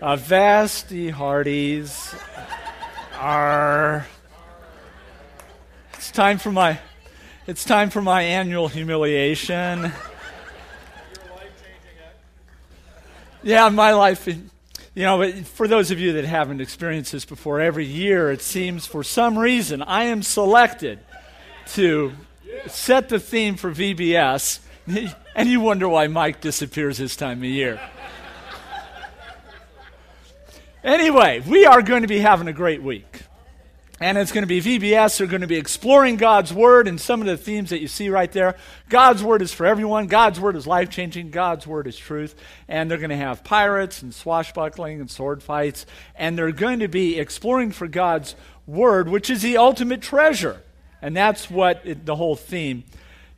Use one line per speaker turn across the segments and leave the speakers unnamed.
Uh, Vasty Hardies are. It's time for my. It's time for my annual humiliation. Yeah, my life. You know, for those of you that haven't experienced this before, every year it seems for some reason I am selected to set the theme for VBS, and you wonder why Mike disappears this time of year. Anyway, we are going to be having a great week. And it's going to be VBS. They're going to be exploring God's Word and some of the themes that you see right there. God's Word is for everyone. God's Word is life changing. God's Word is truth. And they're going to have pirates and swashbuckling and sword fights. And they're going to be exploring for God's Word, which is the ultimate treasure. And that's what it, the whole theme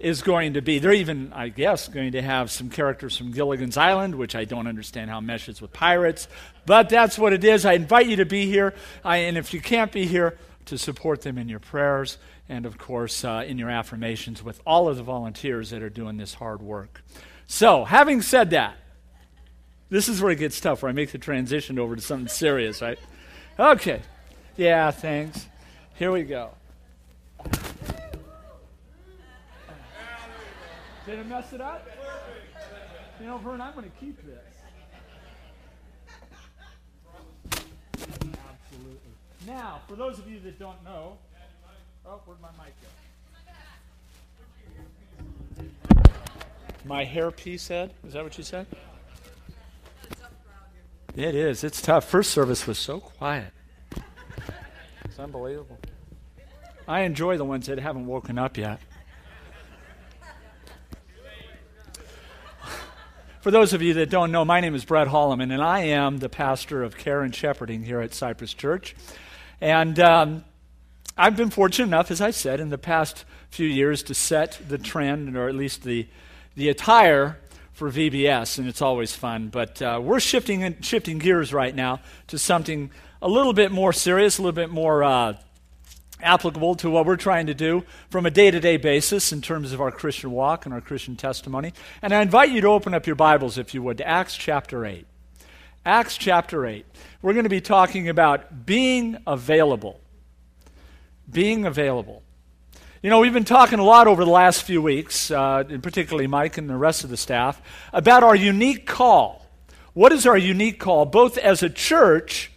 is going to be. They're even, I guess, going to have some characters from Gilligan's Island, which I don't understand how meshes with pirates, but that's what it is. I invite you to be here, I, and if you can't be here, to support them in your prayers and, of course, uh, in your affirmations with all of the volunteers that are doing this hard work. So, having said that, this is where it gets tough, where I make the transition over to something serious, right? Okay. Yeah, thanks. Here we go. Did I mess it up? You know, Vern, I'm going to keep this. Absolutely. Now, for those of you that don't know, oh, where'd my mic go? My hairpiece head? Is that what you said? It is. It's tough. First service was so quiet. It's unbelievable. I enjoy the ones that haven't woken up yet. For those of you that don't know, my name is Brett Holloman, and I am the pastor of care and shepherding here at Cypress Church. And um, I've been fortunate enough, as I said, in the past few years to set the trend, or at least the, the attire for VBS, and it's always fun. But uh, we're shifting, shifting gears right now to something a little bit more serious, a little bit more. Uh, applicable to what we're trying to do from a day to day basis in terms of our Christian walk and our Christian testimony. And I invite you to open up your Bibles, if you would, to Acts chapter 8. Acts chapter 8. We're going to be talking about being available. Being available. You know, we've been talking a lot over the last few weeks, uh, and particularly Mike and the rest of the staff, about our unique call. What is our unique call, both as a church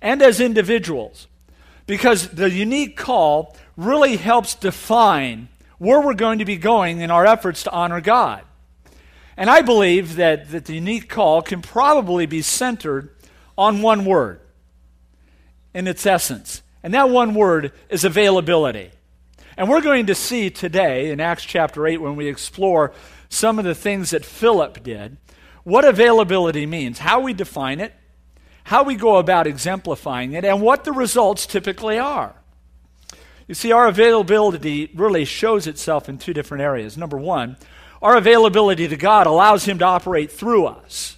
and as individuals? Because the unique call really helps define where we're going to be going in our efforts to honor God. And I believe that, that the unique call can probably be centered on one word in its essence. And that one word is availability. And we're going to see today in Acts chapter 8, when we explore some of the things that Philip did, what availability means, how we define it, how we go about exemplifying it, and what the results typically are. You see, our availability really shows itself in two different areas. Number one, our availability to God allows Him to operate through us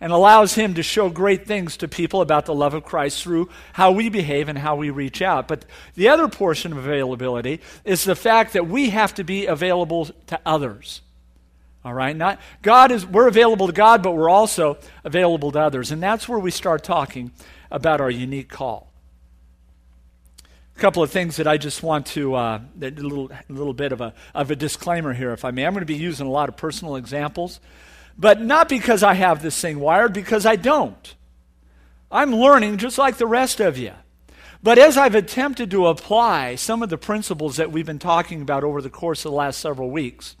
and allows Him to show great things to people about the love of Christ through how we behave and how we reach out. But the other portion of availability is the fact that we have to be available to others. All right? Not God is we're available to God, but we're also available to others. And that's where we start talking about our unique call. A couple of things that I just want to uh, a little little bit of a of a disclaimer here, if I may. I'm going to be using a lot of personal examples, but not because I have this thing wired, because I don't. I'm learning just like the rest of you. But as I've attempted to apply some of the principles that we've been talking about over the course of the last several weeks,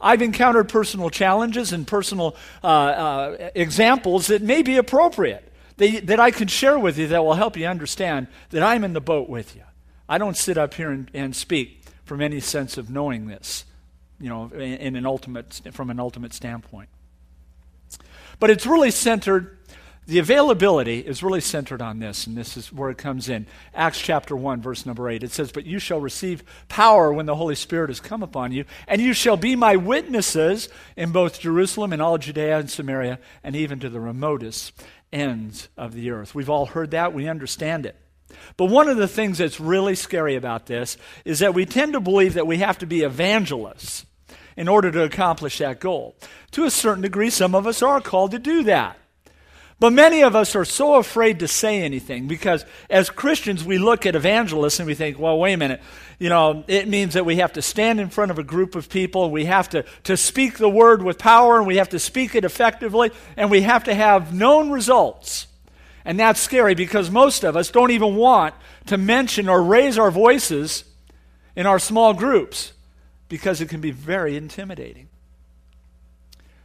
I've encountered personal challenges and personal uh, uh, examples that may be appropriate, that, that I can share with you that will help you understand that I'm in the boat with you. I don't sit up here and, and speak from any sense of knowing this, you know, in, in an ultimate, from an ultimate standpoint. But it's really centered the availability is really centered on this, and this is where it comes in. Acts chapter 1, verse number 8. It says, But you shall receive power when the Holy Spirit has come upon you, and you shall be my witnesses in both Jerusalem and all Judea and Samaria, and even to the remotest ends of the earth. We've all heard that, we understand it. But one of the things that's really scary about this is that we tend to believe that we have to be evangelists in order to accomplish that goal. To a certain degree, some of us are called to do that. But many of us are so afraid to say anything because as Christians, we look at evangelists and we think, well, wait a minute. You know, it means that we have to stand in front of a group of people, we have to, to speak the word with power, and we have to speak it effectively, and we have to have known results. And that's scary because most of us don't even want to mention or raise our voices in our small groups because it can be very intimidating.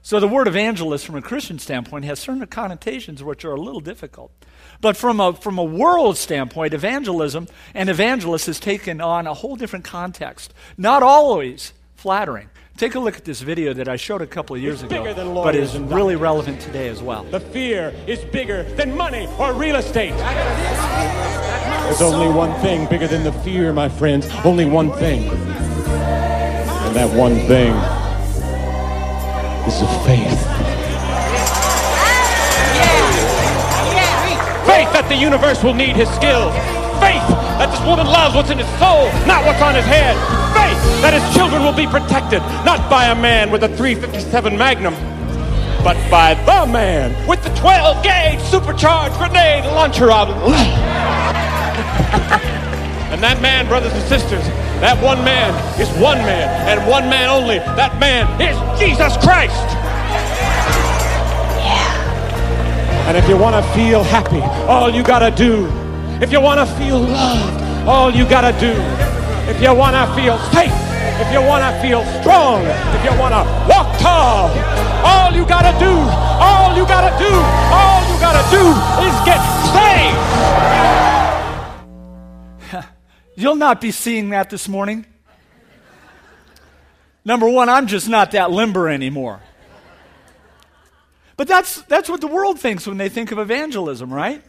So the word evangelist from a Christian standpoint has certain connotations which are a little difficult. But from a, from a world standpoint, evangelism and evangelist has taken on a whole different context, not always flattering. Take a look at this video that I showed a couple of years
It's
ago,
bigger than
but is really relevant today as well.
The fear is bigger than money or real estate. There's only one thing bigger than the fear, my friends. Only one thing. And that one thing is the faith. Faith that the universe will need his skills. Faith that this woman loves what's in his soul, not what's on his head. Faith that his children will be protected, not by a man with a 357 Magnum, but by the man with the 12 gauge supercharged grenade launcher. and that man, brothers and sisters, that one man is one man, and one man only. That man is Jesus Christ. And if you want to feel happy, all you got to do, if you want to feel loved, all you got to do, if you want to feel safe, if you want to feel strong, if you want to walk tall, all you got to do, all you got to do, all you got to do is get saved.
You'll not be seeing that this morning. Number one, I'm just not that limber anymore. But that's, that's what the world thinks when they think of evangelism, right?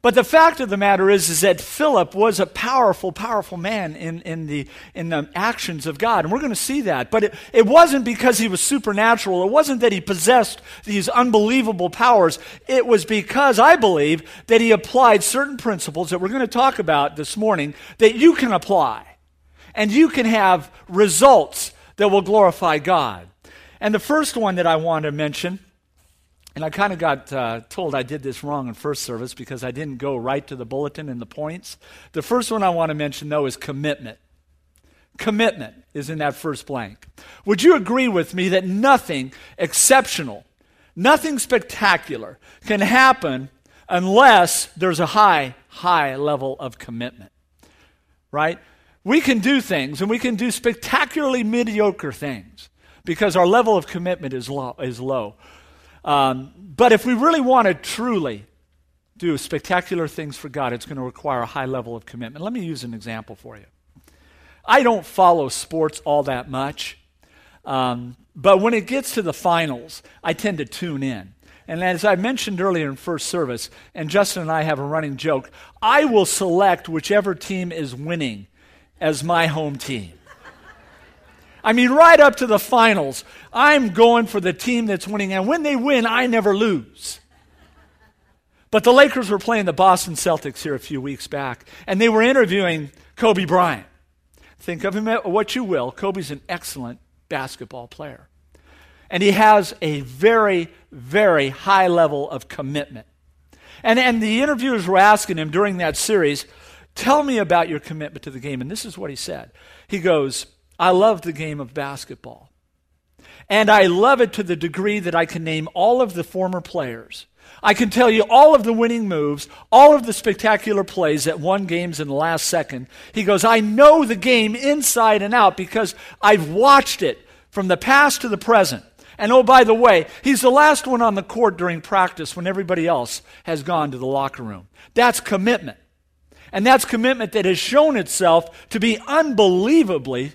But the fact of the matter is, is that Philip was a powerful, powerful man in, in, the, in the actions of God. And we're going to see that. But it, it wasn't because he was supernatural. It wasn't that he possessed these unbelievable powers. It was because, I believe, that he applied certain principles that we're going to talk about this morning that you can apply. And you can have results that will glorify God. And the first one that I want to mention and I kind of got uh, told I did this wrong in first service because I didn't go right to the bulletin and the points. The first one I want to mention, though, is commitment. Commitment is in that first blank. Would you agree with me that nothing exceptional, nothing spectacular can happen unless there's a high, high level of commitment? Right? We can do things, and we can do spectacularly mediocre things because our level of commitment is low. Is low. Um, but if we really want to truly do spectacular things for God, it's going to require a high level of commitment. Let me use an example for you. I don't follow sports all that much, um, but when it gets to the finals, I tend to tune in. And as I mentioned earlier in first service, and Justin and I have a running joke, I will select whichever team is winning as my home team. I mean, right up to the finals, I'm going for the team that's winning. And when they win, I never lose. But the Lakers were playing the Boston Celtics here a few weeks back, and they were interviewing Kobe Bryant. Think of him what you will. Kobe's an excellent basketball player. And he has a very, very high level of commitment. And, and the interviewers were asking him during that series, Tell me about your commitment to the game. And this is what he said. He goes, I love the game of basketball. And I love it to the degree that I can name all of the former players. I can tell you all of the winning moves, all of the spectacular plays that won games in the last second. He goes, I know the game inside and out because I've watched it from the past to the present. And oh, by the way, he's the last one on the court during practice when everybody else has gone to the locker room. That's commitment. And that's commitment that has shown itself to be unbelievably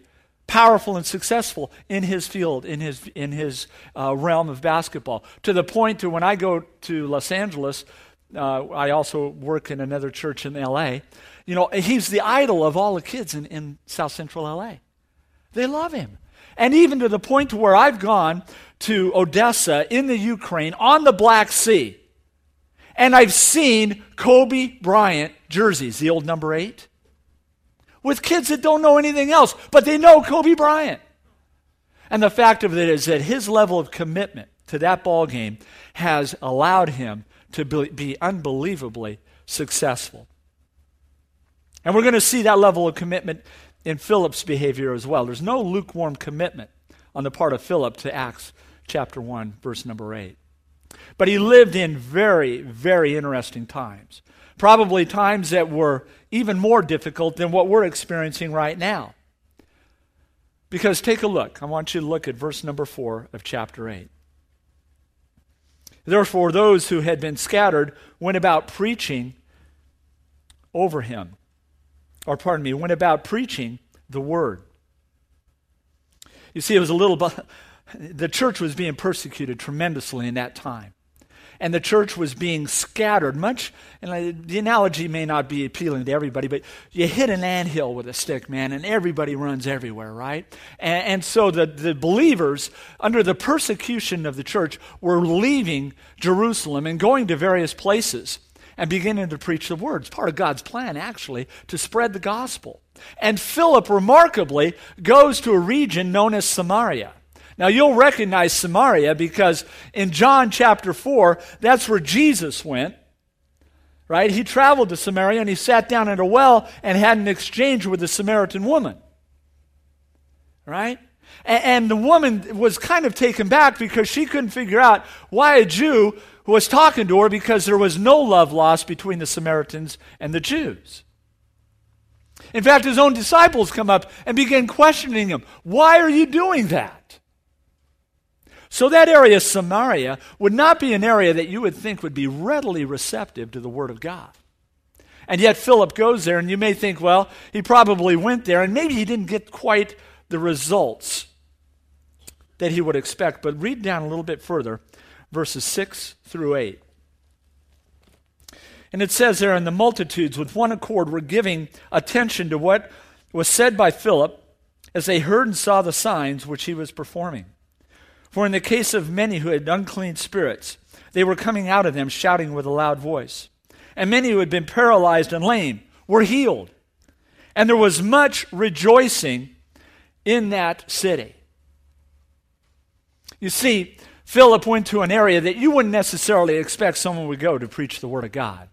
powerful and successful in his field, in his, in his uh, realm of basketball. To the point to when I go to Los Angeles, uh, I also work in another church in LA. You know, he's the idol of all the kids in, in South Central LA. They love him. And even to the point to where I've gone to Odessa in the Ukraine on the Black Sea. And I've seen Kobe Bryant jerseys, the old number eight with kids that don't know anything else, but they know Kobe Bryant. And the fact of it is that his level of commitment to that ball game has allowed him to be unbelievably successful. And we're going to see that level of commitment in Philip's behavior as well. There's no lukewarm commitment on the part of Philip to Acts chapter 1, verse number 8. But he lived in very, very interesting times. Probably times that were even more difficult than what we're experiencing right now. Because take a look. I want you to look at verse number 4 of chapter 8. Therefore, those who had been scattered went about preaching over him, or pardon me, went about preaching the word. You see, it was a little, the church was being persecuted tremendously in that time and the church was being scattered. Much, and the analogy may not be appealing to everybody, but you hit an anthill with a stick, man, and everybody runs everywhere, right? And, and so the, the believers, under the persecution of the church, were leaving Jerusalem and going to various places and beginning to preach the word. It's part of God's plan, actually, to spread the gospel. And Philip, remarkably, goes to a region known as Samaria. Now, you'll recognize Samaria because in John chapter 4, that's where Jesus went. Right? He traveled to Samaria and he sat down at a well and had an exchange with a Samaritan woman. Right? And, the woman was kind of taken back because she couldn't figure out why a Jew was talking to her because there was no love lost between the Samaritans and the Jews. In fact, his own disciples come up and begin questioning him. Why are you doing that? So, that area, Samaria, would not be an area that you would think would be readily receptive to the Word of God. And yet, Philip goes there, and you may think, well, he probably went there, and maybe he didn't get quite the results that he would expect. But read down a little bit further, verses 6 through 8. And it says there, and the multitudes with one accord were giving attention to what was said by Philip as they heard and saw the signs which he was performing. For in the case of many who had unclean spirits, they were coming out of them shouting with a loud voice. And many who had been paralyzed and lame were healed. And there was much rejoicing in that city. You see, Philip went to an area that you wouldn't necessarily expect someone would go to preach the Word of God.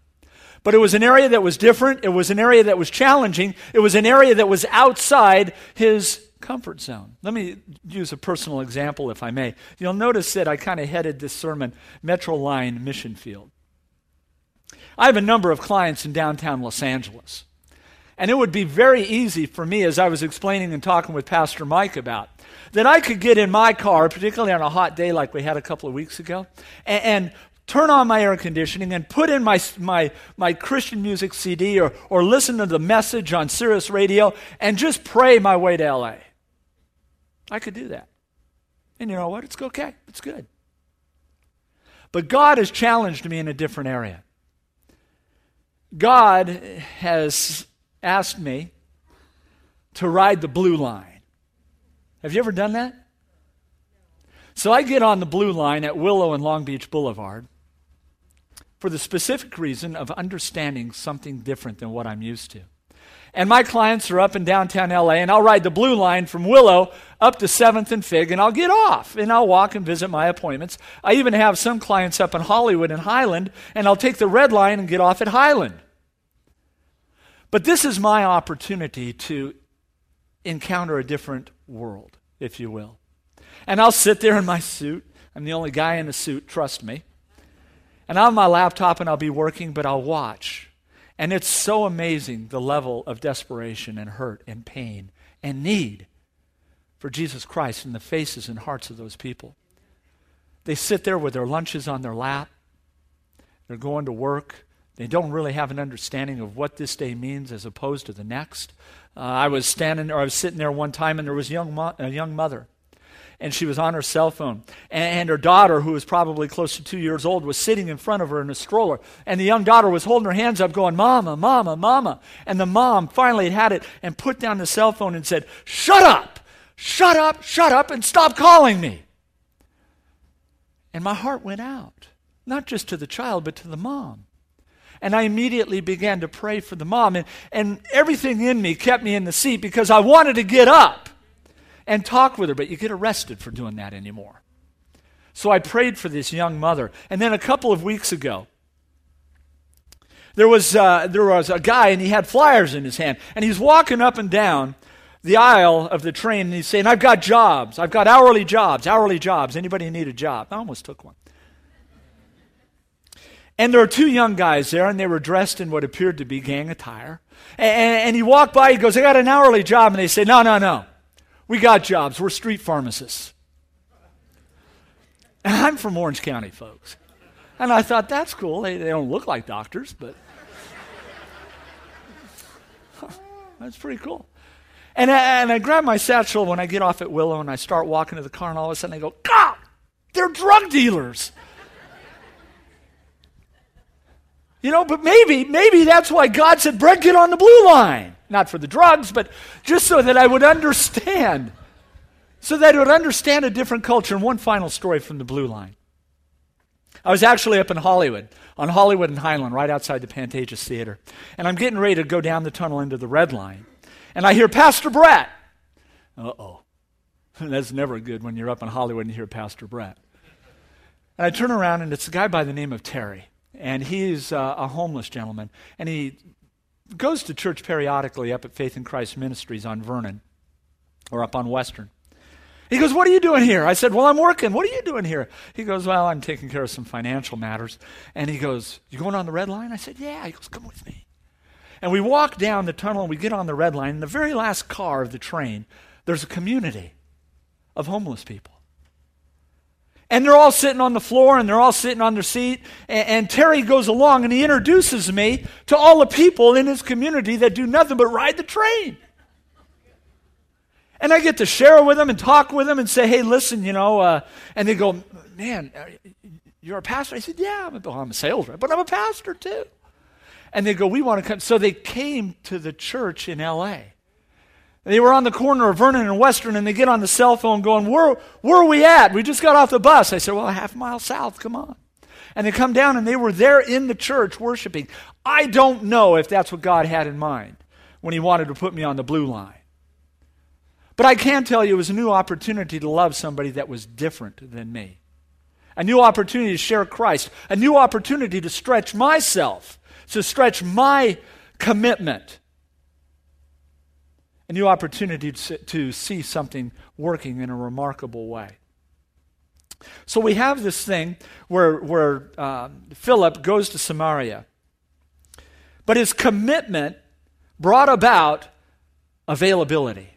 But it was an area that was different. It was an area that was challenging. It was an area that was outside his comfort zone. Let me use a personal example, if I may. You'll notice that I kind of headed this sermon Metro Line Mission Field. I have a number of clients in downtown Los Angeles. And it would be very easy for me, as I was explaining and talking with Pastor Mike about, that I could get in my car, particularly on a hot day like we had a couple of weeks ago, and, and turn on my air conditioning and put in my, my, my Christian music CD or, or listen to the message on Sirius Radio and just pray my way to LA. I could do that. And you know what? It's okay. It's good. But God has challenged me in a different area. God has asked me to ride the blue line. Have you ever done that? So I get on the blue line at Willow and Long Beach Boulevard for the specific reason of understanding something different than what I'm used to. And my clients are up in downtown LA, and I'll ride the blue line from Willow up to 7th and Fig, and I'll get off and I'll walk and visit my appointments. I even have some clients up in Hollywood and Highland, and I'll take the red line and get off at Highland. But this is my opportunity to encounter a different world, if you will. And I'll sit there in my suit. I'm the only guy in a suit, trust me. And I'll have my laptop and I'll be working, but I'll watch and it's so amazing the level of desperation and hurt and pain and need for Jesus Christ in the faces and hearts of those people. They sit there with their lunches on their lap. They're going to work. They don't really have an understanding of what this day means as opposed to the next. Uh, I was standing, or I was sitting there one time, and there was young, mo- a young mother and she was on her cell phone. And, her daughter, who was probably close to two years old, was sitting in front of her in a stroller. And the young daughter was holding her hands up, going, Mama, Mama, Mama. And the mom finally had it and put down the cell phone and said, Shut up, shut up, shut up, and stop calling me. And my heart went out, not just to the child, but to the mom. And I immediately began to pray for the mom. And, and everything in me kept me in the seat because I wanted to get up and talk with her, but you get arrested for doing that anymore. So I prayed for this young mother. And then a couple of weeks ago, there was, uh, there was a guy and he had flyers in his hand. And he's walking up and down the aisle of the train and he's saying, I've got jobs. I've got hourly jobs, hourly jobs. Anybody need a job? I almost took one. And there were two young guys there, and they were dressed in what appeared to be gang attire. And, and, he walked by, he goes, I got an hourly job. And they say, No, no, no. We got jobs. We're street pharmacists. And I'm from Orange County, folks. And I thought, that's cool. They, they don't look like doctors, but that's pretty cool. And I, and I grab my satchel when I get off at Willow and I start walking to the car, and all of a sudden I go, God, they're drug dealers. You know, but maybe, maybe that's why God said, Brett, get on the blue line. Not for the drugs, but just so that I would understand. So that I would understand a different culture. And one final story from the blue line. I was actually up in Hollywood, on Hollywood and Highland, right outside the Pantages Theater. And I'm getting ready to go down the tunnel into the red line. And I hear Pastor Brett. Uh oh. That's never good when you're up in Hollywood and you hear Pastor Brett. And I turn around and it's a guy by the name of Terry and he's uh, a homeless gentleman, and he goes to church periodically up at Faith in Christ Ministries on Vernon, or up on Western. He goes, What are you doing here? I said, Well, I'm working. What are you doing here? He goes, Well, I'm taking care of some financial matters. And he goes, You going on the red line? I said, Yeah. He goes, Come with me. And we walk down the tunnel and we get on the red line. In the very last car of the train, there's a community of homeless people. And they're all sitting on the floor and they're all sitting on their seat. And, and, Terry goes along and he introduces me to all the people in his community that do nothing but ride the train. And I get to share with them and talk with them and say, hey, listen, you know, uh, and they go, man, you're a pastor? I said, yeah, I'm a, I'm a sales rep, but I'm a pastor too. And they go, we want to come. So they came to the church in L.A. They were on the corner of Vernon and Western, and they get on the cell phone going, Where, where are we at? We just got off the bus. I said, Well, a half mile south, come on. And they come down, and they were there in the church worshiping. I don't know if that's what God had in mind when He wanted to put me on the blue line. But I can tell you it was a new opportunity to love somebody that was different than me. A new opportunity to share Christ. A new opportunity to stretch myself, to stretch my commitment a new opportunity to see something working in a remarkable way. So we have this thing where, where uh, Philip goes to Samaria. But his commitment brought about availability.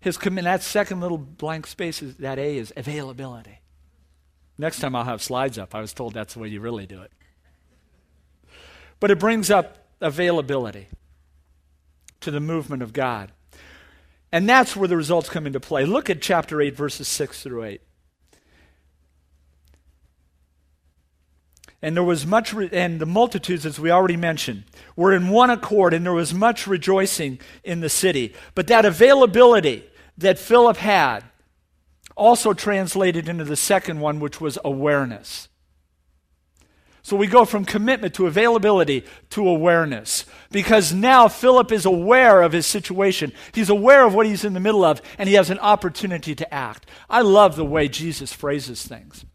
His commitment, that second little blank space, is, that A is availability. Next time I'll have slides up. I was told that's the way you really do it. But it brings up availability to the movement of God. And that's where the results come into play. Look at chapter 8, verses 6 through 8. And there was much, re- and the multitudes, as we already mentioned, were in one accord, and there was much rejoicing in the city. But that availability that Philip had also translated into the second one, which was awareness. So we go from commitment to availability to awareness. Because now Philip is aware of his situation. He's aware of what he's in the middle of, and he has an opportunity to act. I love the way Jesus phrases things.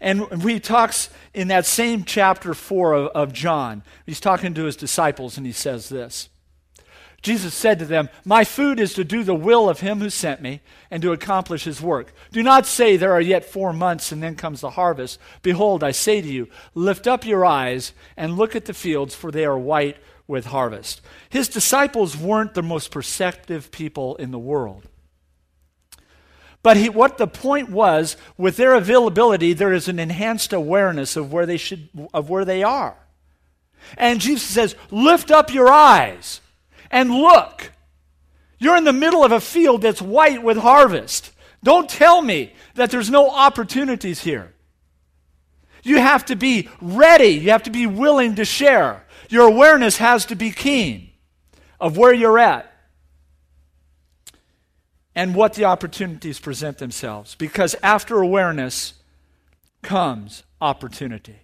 And he talks in that same chapter 4 of, of John. He's talking to his disciples, and he says this Jesus said to them, My food is to do the will of him who sent me and to accomplish his work. Do not say, There are yet four months and then comes the harvest. Behold, I say to you, lift up your eyes and look at the fields, for they are white with harvest. His disciples weren't the most perceptive people in the world. But he, what the point was, with their availability, there is an enhanced awareness of where they, should, of where they are. And Jesus says, Lift up your eyes and look. You're in the middle of a field that's white with harvest. Don't tell me that there's no opportunities here. You have to be ready. You have to be willing to share. Your awareness has to be keen of where you're at and what the opportunities present themselves. Because after awareness comes opportunity.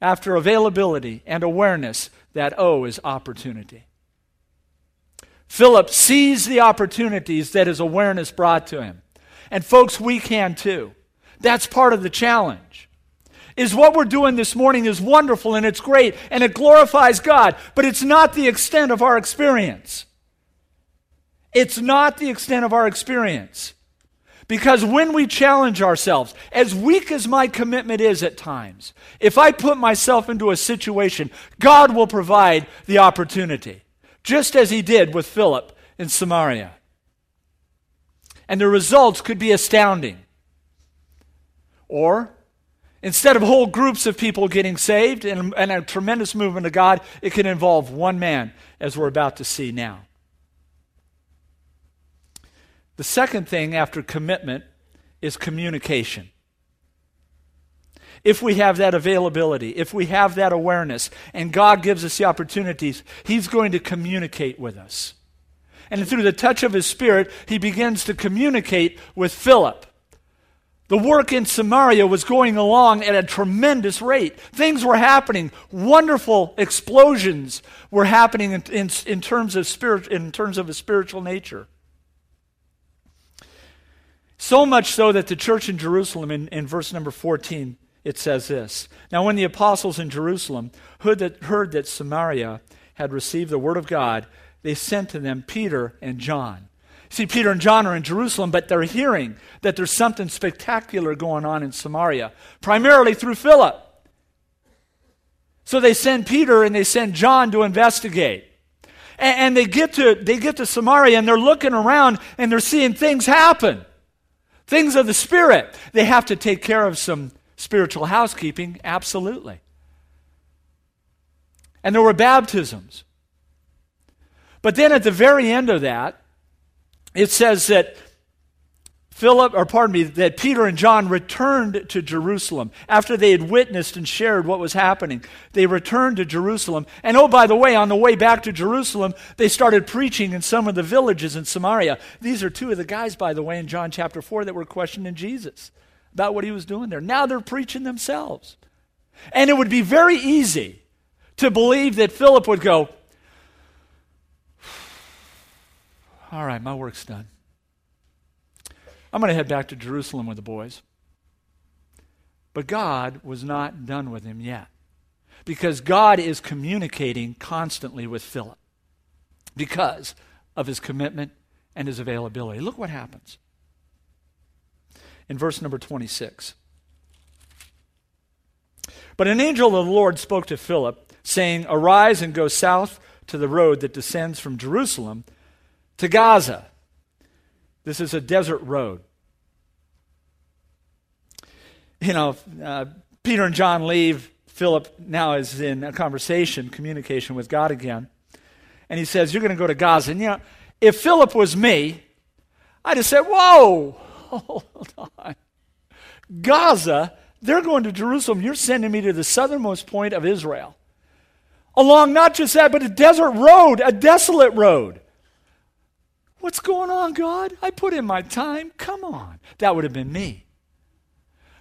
After availability and awareness, that O is opportunity. Philip sees the opportunities that his awareness brought to him. And folks, we can too. That's part of the challenge. Is what we're doing this morning is wonderful and it's great and it glorifies God, but it's not the extent of our experience. It's not the extent of our experience. Because when we challenge ourselves, as weak as my commitment is at times, if I put myself into a situation, God will provide the opportunity, just as He did with Philip in Samaria. And the results could be astounding. Or, instead of whole groups of people getting saved and, and a tremendous movement of God, it can involve one man, as we're about to see now. The second thing after commitment is communication. If we have that availability, if we have that awareness, and God gives us the opportunities, He's going to communicate with us. And through the touch of His Spirit, He begins to communicate with Philip. The work in Samaria was going along at a tremendous rate. Things were happening. Wonderful explosions were happening in, in, in terms, of spirit, in terms of a spiritual nature. So much so that the church in Jerusalem, in, in verse number 14, it says this Now, when the apostles in Jerusalem heard that, heard that Samaria had received the word of God, they sent to them Peter and John. See, Peter and John are in Jerusalem, but they're hearing that there's something spectacular going on in Samaria, primarily through Philip. So they send Peter and they send John to investigate. And, and they, get to, they get to Samaria and they're looking around and they're seeing things happen. Things of the Spirit. They have to take care of some spiritual housekeeping, absolutely. And there were baptisms. But then at the very end of that, it says that Philip, or pardon me, that Peter and John returned to Jerusalem after they had witnessed and shared what was happening. They returned to Jerusalem. And oh, by the way, on the way back to Jerusalem, they started preaching in some of the villages in Samaria. These are two of the guys, by the way, in John chapter 4 that were questioning Jesus about what he was doing there. Now they're preaching themselves. And it would be very easy to believe that Philip would go, All right, my work's done. I'm going to head back to Jerusalem with the boys. But God was not done with him yet. Because God is communicating constantly with Philip because of his commitment and his availability. Look what happens in verse number 26. But an angel of the Lord spoke to Philip, saying, Arise and go south to the road that descends from Jerusalem to Gaza. This is a desert road. You know, uh, Peter and John leave. Philip now is in a conversation, communication with God again. And he says, You're going to go to Gaza. And you know, if Philip was me, I'd have said, Whoa, hold on. Gaza, they're going to Jerusalem. You're sending me to the southernmost point of Israel. Along not just that, but a desert road, a desolate road. What's going on, God? I put in my time. Come on. That would have been me.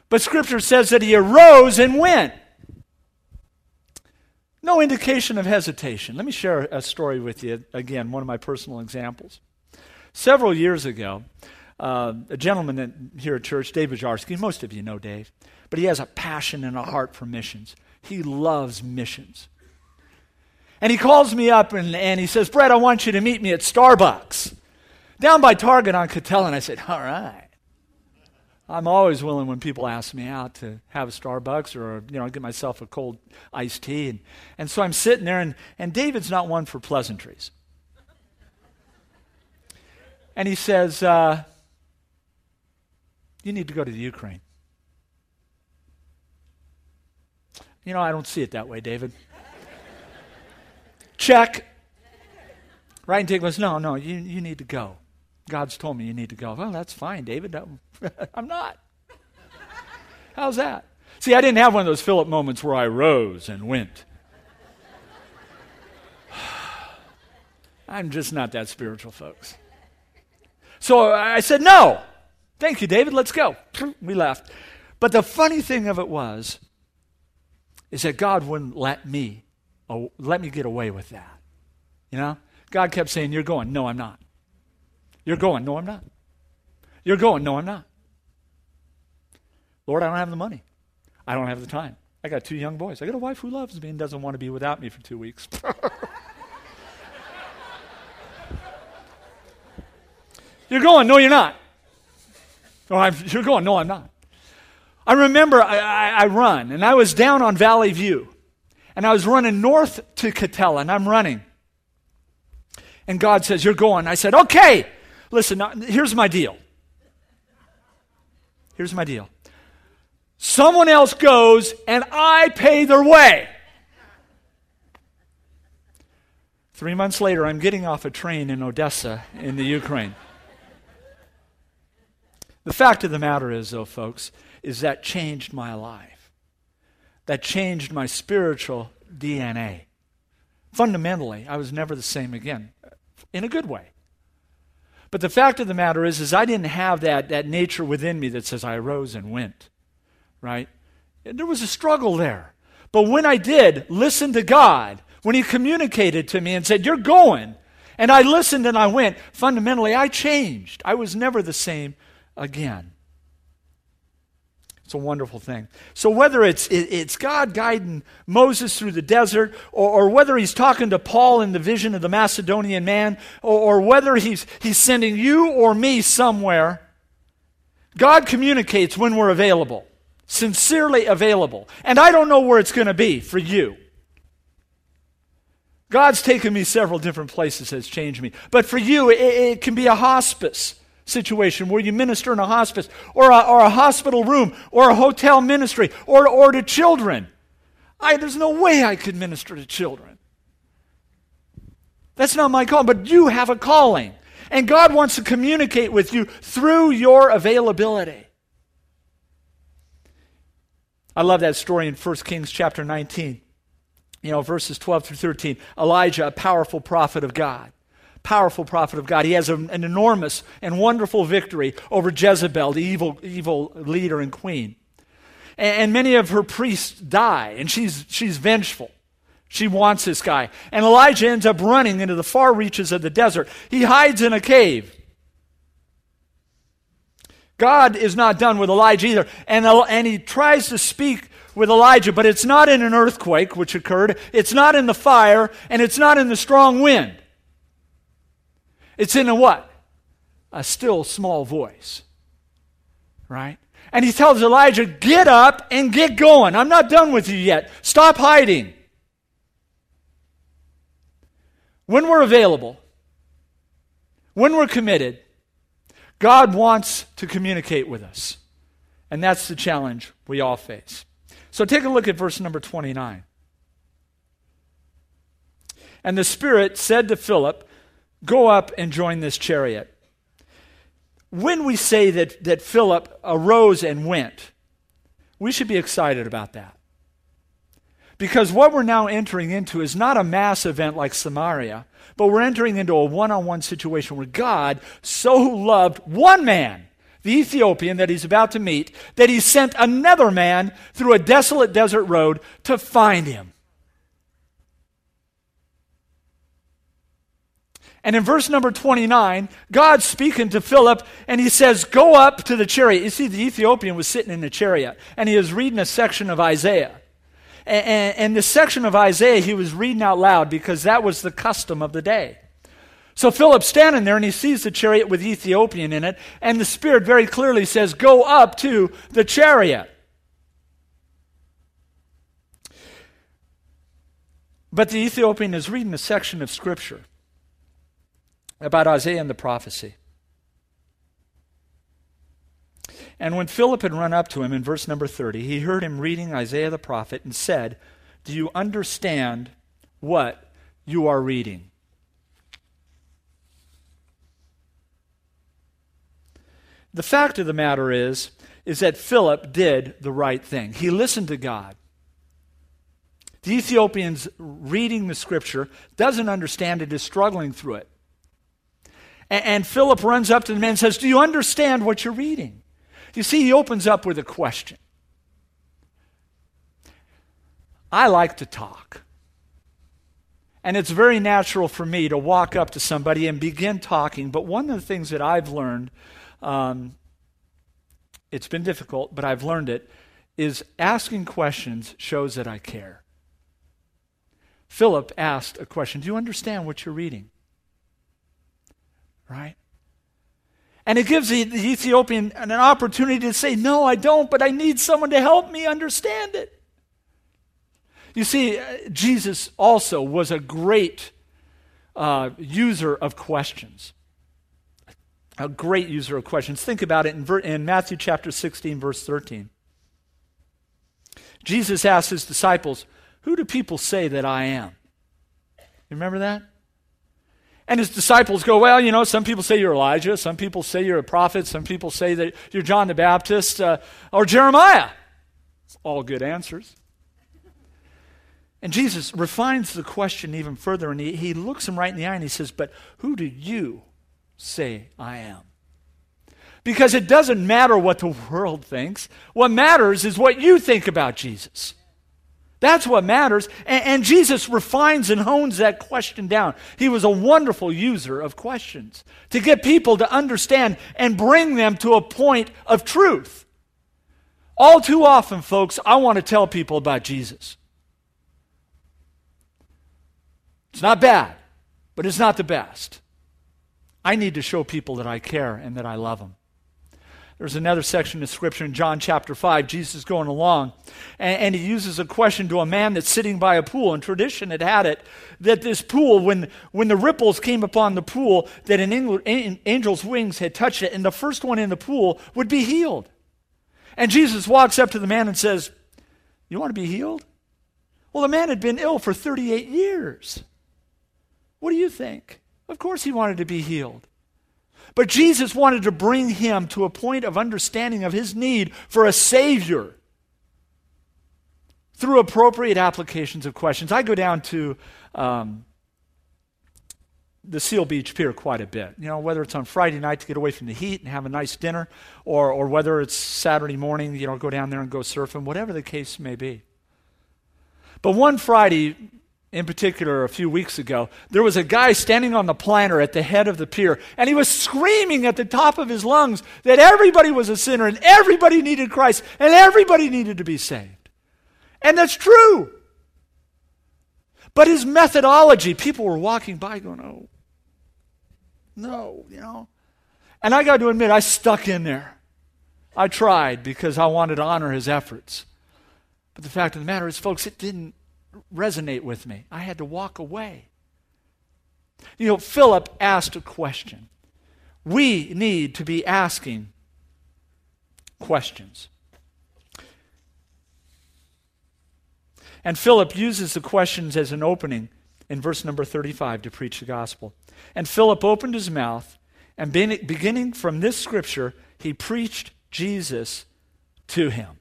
But Scripture says that he arose and went. No indication of hesitation. Let me share a story with you, again, one of my personal examples. Several years ago, uh, a gentleman here at church, Dave Bajarski, most of you know Dave, but he has a passion and a heart for missions. He loves missions. And he calls me up and, and he says, Brett, I want you to meet me at Starbucks down by Target on Katella. And I said, All right. I'm always willing when people ask me out to have a Starbucks or, you know, get myself a cold iced tea. And, and so I'm sitting there, and, and David's not one for pleasantries. And he says, uh, You need to go to the Ukraine. You know, I don't see it that way, David. Check. And David goes, No, no, you, you need to go. God's told me you need to go. Well, that's fine, David. I'm not. How's that? See, I didn't have one of those Philip moments where I rose and went. I'm just not that spiritual, folks. So I said, No. Thank you, David. Let's go. We left. But the funny thing of it was, is that God wouldn't let me, oh, let me get away with that. You know? God kept saying, You're going. No, I'm not. You're going. No, I'm not. You're going. No, I'm not. Lord, I don't have the money. I don't have the time. I got two young boys. I got a wife who loves me and doesn't want to be without me for two weeks. you're going. No, you're not. Oh, I'm, you're going. No, I'm not. I remember I, I, I, run, and I was down on Valley View, and I was running north to Katella, and I'm running. And God says, You're going. I said, Okay. Listen, here's my deal. Here's my deal. Someone else goes, and I pay their way. Three months later, I'm getting off a train in Odessa in the Ukraine. The fact of the matter is, though, folks, is that changed my life. That changed my spiritual DNA. Fundamentally, I was never the same again, in a good way. But the fact of the matter is, is I didn't have that, that nature within me that says I rose and went, right? There was a struggle there. But when I did listen to God, when He communicated to me and said, You're going, and I listened and I went, fundamentally, I changed. I was never the same again. It's a wonderful thing. So, whether it's, it's God guiding Moses through the desert, or, or whether he's talking to Paul in the vision of the Macedonian man, or, or whether he's, he's sending you or me somewhere, God communicates when we're available, sincerely available. And I don't know where it's going to be for you. God's taken me several different places, has changed me. But for you, it, it can be a hospice situation where you minister in a hospice or a, or a hospital room or a hotel ministry or, or to children. I, there's no way I could minister to children. That's not my call, but you have a calling. And God wants to communicate with you through your availability. I love that story in 1 Kings chapter 19. You know, verses 12 through 13. Elijah, a powerful prophet of God powerful prophet of God. He has an, an enormous and wonderful victory over Jezebel, the evil, evil leader and queen. And, and many of her priests die, and she's, she's vengeful. She wants this guy. And Elijah ends up running into the far reaches of the desert. He hides in a cave. God is not done with Elijah either. And, and he tries to speak with Elijah, but it's not in an earthquake, which occurred. It's not in the fire, and it's not in the strong wind. It's in a what? A still small voice. Right? And he tells Elijah, Get up and get going. I'm not done with you yet. Stop hiding. When we're available, when we're committed, God wants to communicate with us. And that's the challenge we all face. So take a look at verse number 29. And the Spirit said to Philip, Go up and join this chariot. When we say that, that Philip arose and went, we should be excited about that. Because what we're now entering into is not a mass event like Samaria, but we're entering into a one on one situation where God so loved one man, the Ethiopian that he's about to meet, that he sent another man through a desolate desert road to find him. And in verse number 29, God's speaking to Philip, and he says, Go up to the chariot. You see, the Ethiopian was sitting in the chariot, and he was reading a section of Isaiah. And, and, and the section of Isaiah he was reading out loud because that was the custom of the day. So Philip's standing there and he sees the chariot with Ethiopian in it, and the Spirit very clearly says, Go up to the chariot. But the Ethiopian is reading a section of Scripture about Isaiah and the prophecy. And when Philip had run up to him in verse number 30, he heard him reading Isaiah the prophet and said, Do you understand what you are reading? The fact of the matter is, is that Philip did the right thing. He listened to God. The Ethiopian's reading the scripture, doesn't understand it, is struggling through it. And, and Philip runs up to the man and says, Do you understand what you're reading? You see, he opens up with a question. I like to talk. And it's very natural for me to walk up to somebody and begin talking. But one of the things that I've learned um, it's been difficult, but I've learned it, is asking questions shows that I care. Philip asked a question Do you understand what you're reading? Right? And it gives the, Ethiopian an opportunity to say, No, I don't, but I need someone to help me understand it. You see, uh, Jesus also was a great uh, user of questions. A great user of questions. Think about it in, ver- in Matthew chapter 16, verse 13. Jesus asked his disciples, Who do people say that I am? You remember that? And his disciples go, Well, you know, some people say you're Elijah, some people say you're a prophet, some people say that you're John the Baptist uh, or Jeremiah. It's All good answers. And Jesus refines the question even further, and he, he looks him right in the eye and he says, But who do you say I am? Because it doesn't matter what the world thinks. What matters is what you think about Jesus. That's what matters. And, and, Jesus refines and hones that question down. He was a wonderful user of questions to get people to understand and bring them to a point of truth. All too often, folks, I want to tell people about Jesus. It's not bad, but it's not the best. I need to show people that I care and that I love them. There's another section of scripture in John chapter 5. Jesus is going along, and, and, he uses a question to a man that's sitting by a pool. And tradition had had it that this pool, when, when the ripples came upon the pool, that an angel's wings had touched it, and the first one in the pool would be healed. And Jesus walks up to the man and says, You want to be healed? Well, the man had been ill for 38 years. What do you think? Of course, he wanted to be healed. But Jesus wanted to bring him to a point of understanding of his need for a Savior through appropriate applications of questions. I go down to um, the Seal Beach Pier quite a bit. You know, whether it's on Friday night to get away from the heat and have a nice dinner, or, or whether it's Saturday morning, you know, go down there and go surfing, whatever the case may be. But one Friday, in particular a few weeks ago, there was a guy standing on the planter at the head of the pier, and he was screaming at the top of his lungs that everybody was a sinner and everybody needed Christ and everybody needed to be saved. And that's true. But his methodology, people were walking by going, oh, no, you know. And I got to admit, I stuck in there. I tried because I wanted to honor his efforts. But the fact of the matter is, folks, it didn't resonate with me. I had to walk away. You know, Philip asked a question. We need to be asking questions. And Philip uses the questions as an opening in verse number 35 to preach the gospel. And Philip opened his mouth, and beginning from this scripture, he preached Jesus to him.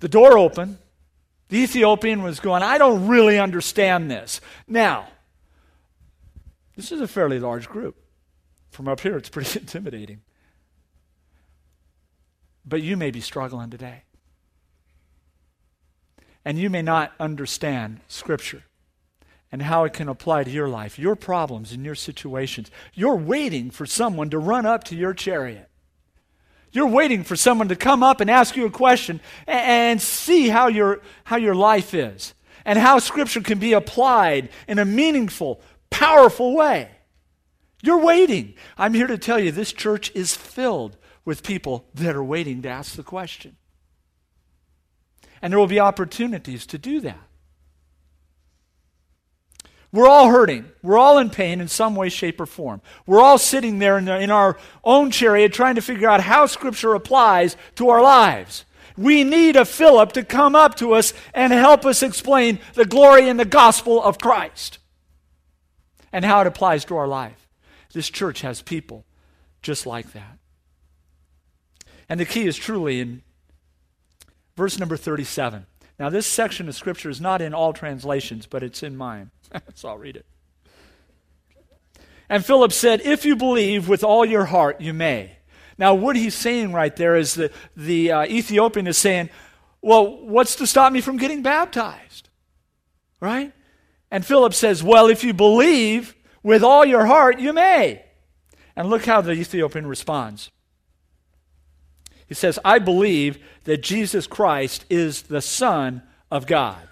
The door opened, the Ethiopian was going, I don't really understand this. Now, this is a fairly large group. From up here, it's pretty intimidating. But you may be struggling today. And you may not understand Scripture and how it can apply to your life, your problems, and your situations. You're waiting for someone to run up to your chariot you're waiting for someone to come up and ask you a question and see how your, how your life is and how Scripture can be applied in a meaningful, powerful way. You're waiting. I'm here to tell you this church is filled with people that are waiting to ask the question. And there will be opportunities to do that. We're all hurting. We're all in pain in some way, shape, or form. We're all sitting there in, the, in, our own chariot trying to figure out how Scripture applies to our lives. We need a Philip to come up to us and help us explain the glory and the gospel of Christ and how it applies to our life. This church has people just like that. And the key is truly in verse number 37. Now, this section of Scripture is not in all translations, but it's in mine. so I'll read it. And Philip said, If you believe with all your heart, you may. Now, what he's saying right there is that the uh, Ethiopian is saying, Well, what's to stop me from getting baptized? Right? And Philip says, Well, if you believe with all your heart, you may. And look how the Ethiopian responds. He says, I believe that Jesus Christ is the Son of God.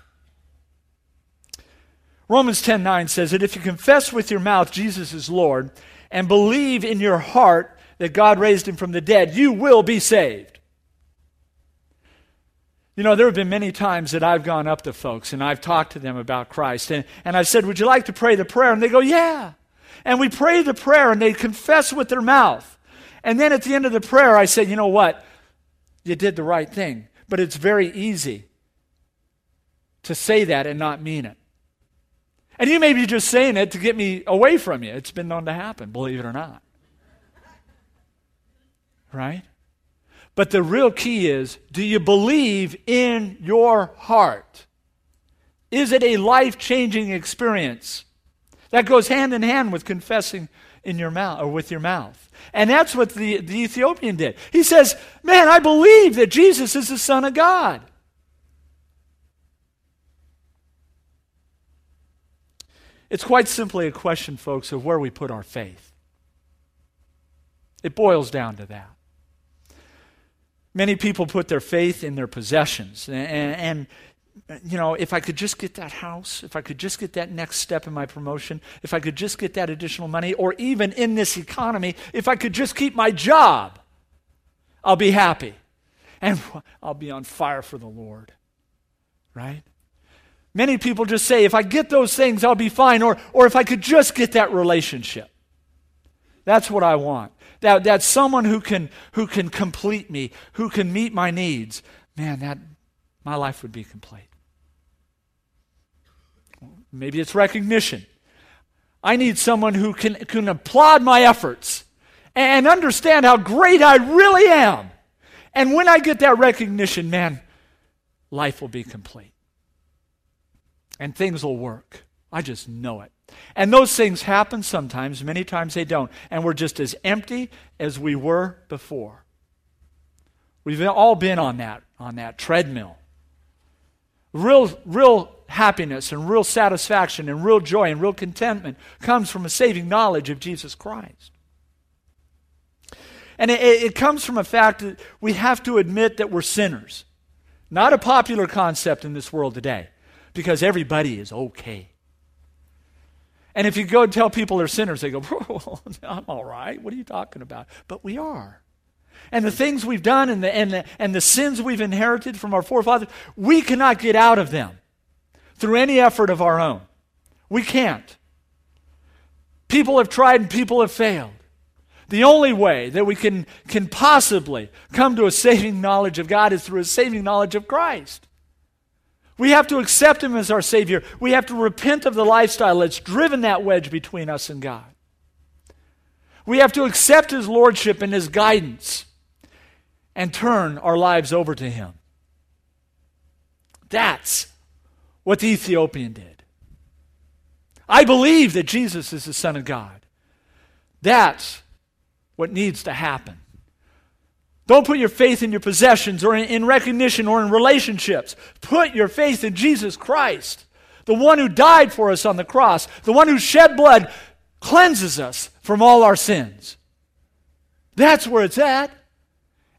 Romans 10:9 says that if you confess with your mouth Jesus is Lord and believe in your heart that God raised him from the dead, you will be saved. You know, there have been many times that I've gone up to folks and I've talked to them about Christ. And, and I've said, Would you like to pray the prayer? And they go, Yeah. And we pray the prayer and they confess with their mouth. And then at the end of the prayer, I say, You know what? You did the right thing. But it's very easy to say that and not mean it. And you may be just saying it to get me away from you. It's been known to happen, believe it or not. Right? But the real key is do you believe in your heart? Is it a life changing experience? That goes hand in hand with confessing in your mouth or with your mouth. And that's what the, the Ethiopian did. He says, Man, I believe that Jesus is the Son of God. It's quite simply a question, folks, of where we put our faith. It boils down to that. Many people put their faith in their possessions. And, and, you know, if I could just get that house, if I could just get that next step in my promotion, if I could just get that additional money, or even in this economy, if I could just keep my job, I'll be happy. And I'll be on fire for the Lord. Right? Many people just say, if I get those things, I'll be fine. Or, or if I could just get that relationship. That's what I want that, that someone who can, who can complete me, who can meet my needs, man, that, my life would be complete. Maybe it's recognition. I need someone who can, can applaud my efforts and understand how great I really am. And when I get that recognition, man, life will be complete. And things will work. I just know it. And those things happen sometimes, many times they don't. And we're just as empty as we were before. We've all been on that, on that treadmill. Real, real happiness and real satisfaction and real joy and real contentment comes from a saving knowledge of Jesus Christ. And it, it comes from a fact that we have to admit that we're sinners. Not a popular concept in this world today, because everybody is okay. And if you go and tell people they're sinners, they go, I'm all right. What are you talking about? But we are. And the things we've done and the, and, the, and the sins we've inherited from our forefathers, we cannot get out of them through any effort of our own. We can't. People have tried and people have failed. The only way that we can, can possibly come to a saving knowledge of God is through a saving knowledge of Christ. We have to accept Him as our Savior. We have to repent of the lifestyle that's driven that wedge between us and God. We have to accept His Lordship and His guidance and turn our lives over to Him. That's what the Ethiopian did. I believe that Jesus is the Son of God. That's what needs to happen. Don't put your faith in your possessions or in, recognition or in relationships. Put your faith in Jesus Christ, the one who died for us on the cross, the one who shed blood, cleanses us from all our sins. That's where it's at.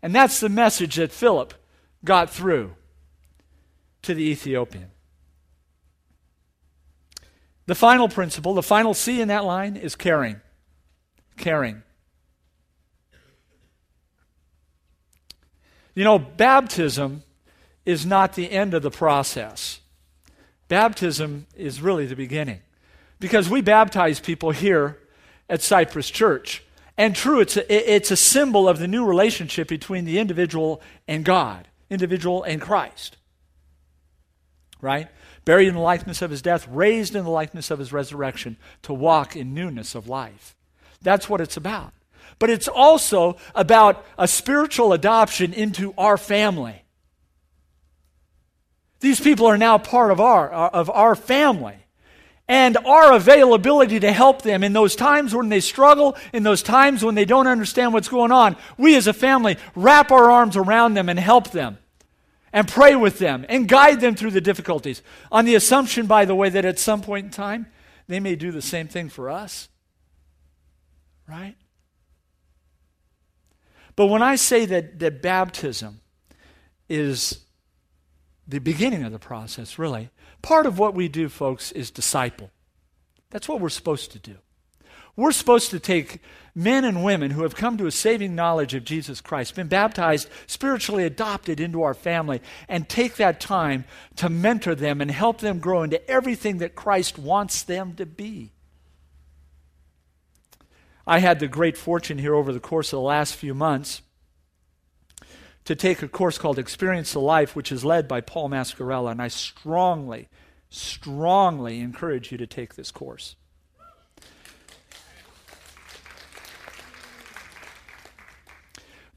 And that's the message that Philip got through to the Ethiopian. The final principle, the final C in that line is caring. Caring. You know, baptism is not the end of the process. Baptism is really the beginning. Because we baptize people here at Cypress Church. And true, it's a, it's a symbol of the new relationship between the individual and God, individual and Christ. Right? Buried in the likeness of his death, raised in the likeness of his resurrection, to walk in newness of life. That's what it's about but it's also about a spiritual adoption into our family. These people are now part of our, of our family. And our availability to help them in those times when they struggle, in those times when they don't understand what's going on, we as a family wrap our arms around them and help them and pray with them and guide them through the difficulties. On the assumption, by the way, that at some point in time, they may do the same thing for us. Right? But when I say that, that baptism is the beginning of the process, really, part of what we do, folks, is disciple. That's what we're supposed to do. We're supposed to take men and women who have come to a saving knowledge of Jesus Christ, been baptized, spiritually adopted into our family, and take that time to mentor them and help them grow into everything that Christ wants them to be. I had the great fortune here over the course of the last few months to take a course called Experience of Life, which is led by Paul Mascarella, and I strongly, strongly encourage you to take this course.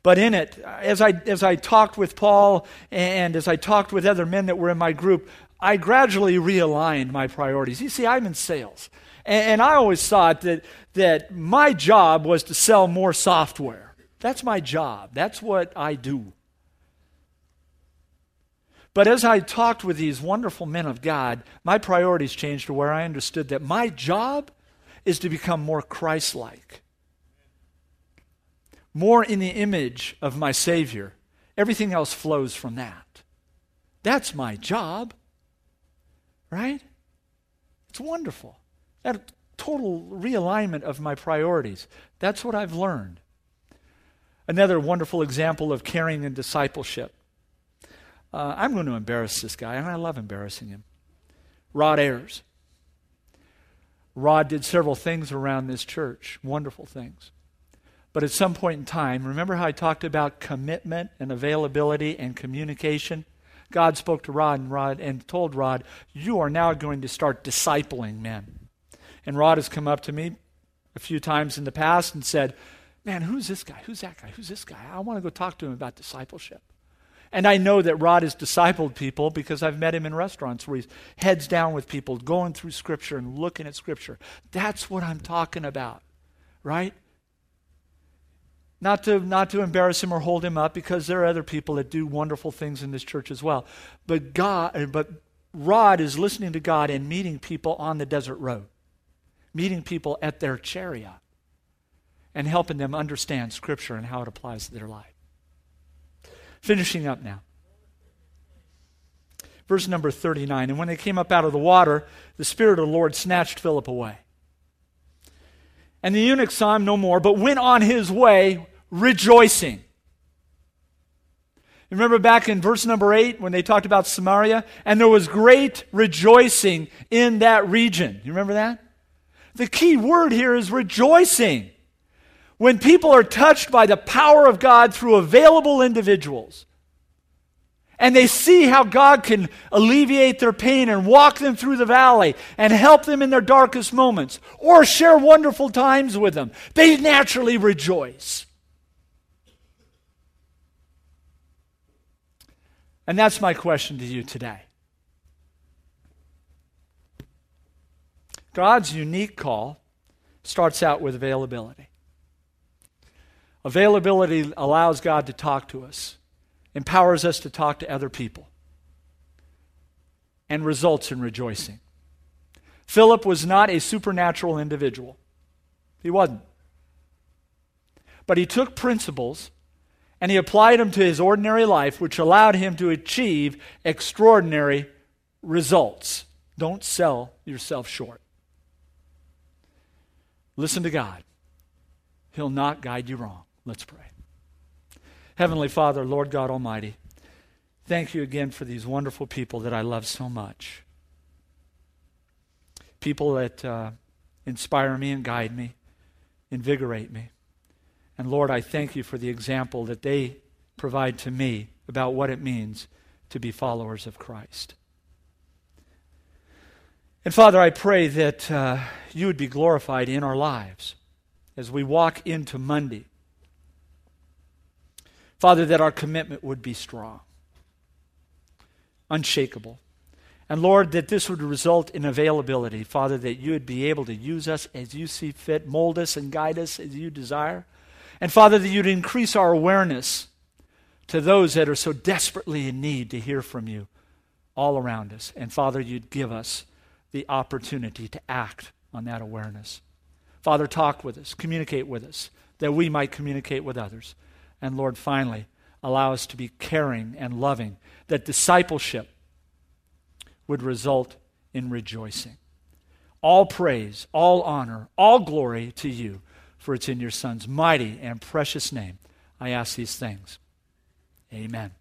But in it, as I, as I talked with Paul and as I talked with other men that were in my group, I gradually realigned my priorities. You see, I'm in sales. And, and I always thought that, that my job was to sell more software. That's my job, that's what I do. But as I talked with these wonderful men of God, my priorities changed to where I understood that my job is to become more Christ like more in the image of my Savior. Everything else flows from that. That's my job, right? It's wonderful. That total realignment of my priorities. That's what I've learned. Another wonderful example of caring and discipleship. Uh, I'm going to embarrass this guy, and I love embarrassing him. Rod Ayers. Rod did several things around this church, wonderful things. But at some point in time, remember how I talked about commitment and availability and communication? God spoke to Rod and Rod and told Rod, "You are now going to start discipling men." And Rod has come up to me a few times in the past and said, "Man, who's this guy? Who's that guy? Who's this guy? I want to go talk to him about discipleship." And I know that Rod has discipled people because I've met him in restaurants where he's heads down with people, going through Scripture and looking at Scripture. That's what I'm talking about, right? Not to, not to embarrass him or hold him up because there are other people that do wonderful things in this church as well. But God, uh, but Rod is listening to God and meeting people on the desert road, meeting people at their chariot, and helping them understand Scripture and how it applies to their life. Finishing up now. Verse number 39 And when they came up out of the water, the Spirit of the Lord snatched Philip away. And the eunuch saw him no more, but went on his way rejoicing. Remember back in verse number 8 when they talked about Samaria? And there was great rejoicing in that region. You remember that? The key word here is rejoicing. When people are touched by the power of God through available individuals, and they see how God can alleviate their pain and walk them through the valley and help them in their darkest moments or share wonderful times with them, they naturally rejoice. And that's my question to you today. God's unique call starts out with availability. Availability allows God to talk to us, empowers us to talk to other people, and results in rejoicing. Philip was not a supernatural individual. He wasn't. But he took principles and he applied them to his ordinary life, which allowed him to achieve extraordinary results. Don't sell yourself short. Listen to God, He'll not guide you wrong. Let's pray. Heavenly Father, Lord God Almighty, thank you again for these wonderful people that I love so much. People that uh, inspire me and guide me, invigorate me. And Lord, I thank you for the example that they provide to me about what it means to be followers of Christ. And Father, I pray that uh, you would be glorified in our lives as we walk into Monday. Father, that our commitment would be strong, unshakable. And Lord, that this would result in availability. Father, that you would be able to use us as you see fit, mold us and guide us as you desire. And Father, that you'd increase our awareness to those that are so desperately in need to hear from you all around us. And Father, you'd give us the opportunity to act on that awareness. Father, talk with us, communicate with us, that we might communicate with others. And Lord, finally, allow us to be caring and loving, that discipleship would result in rejoicing. All praise, all honor, all glory to you, for it's in your Son's mighty and precious name I ask these things. Amen.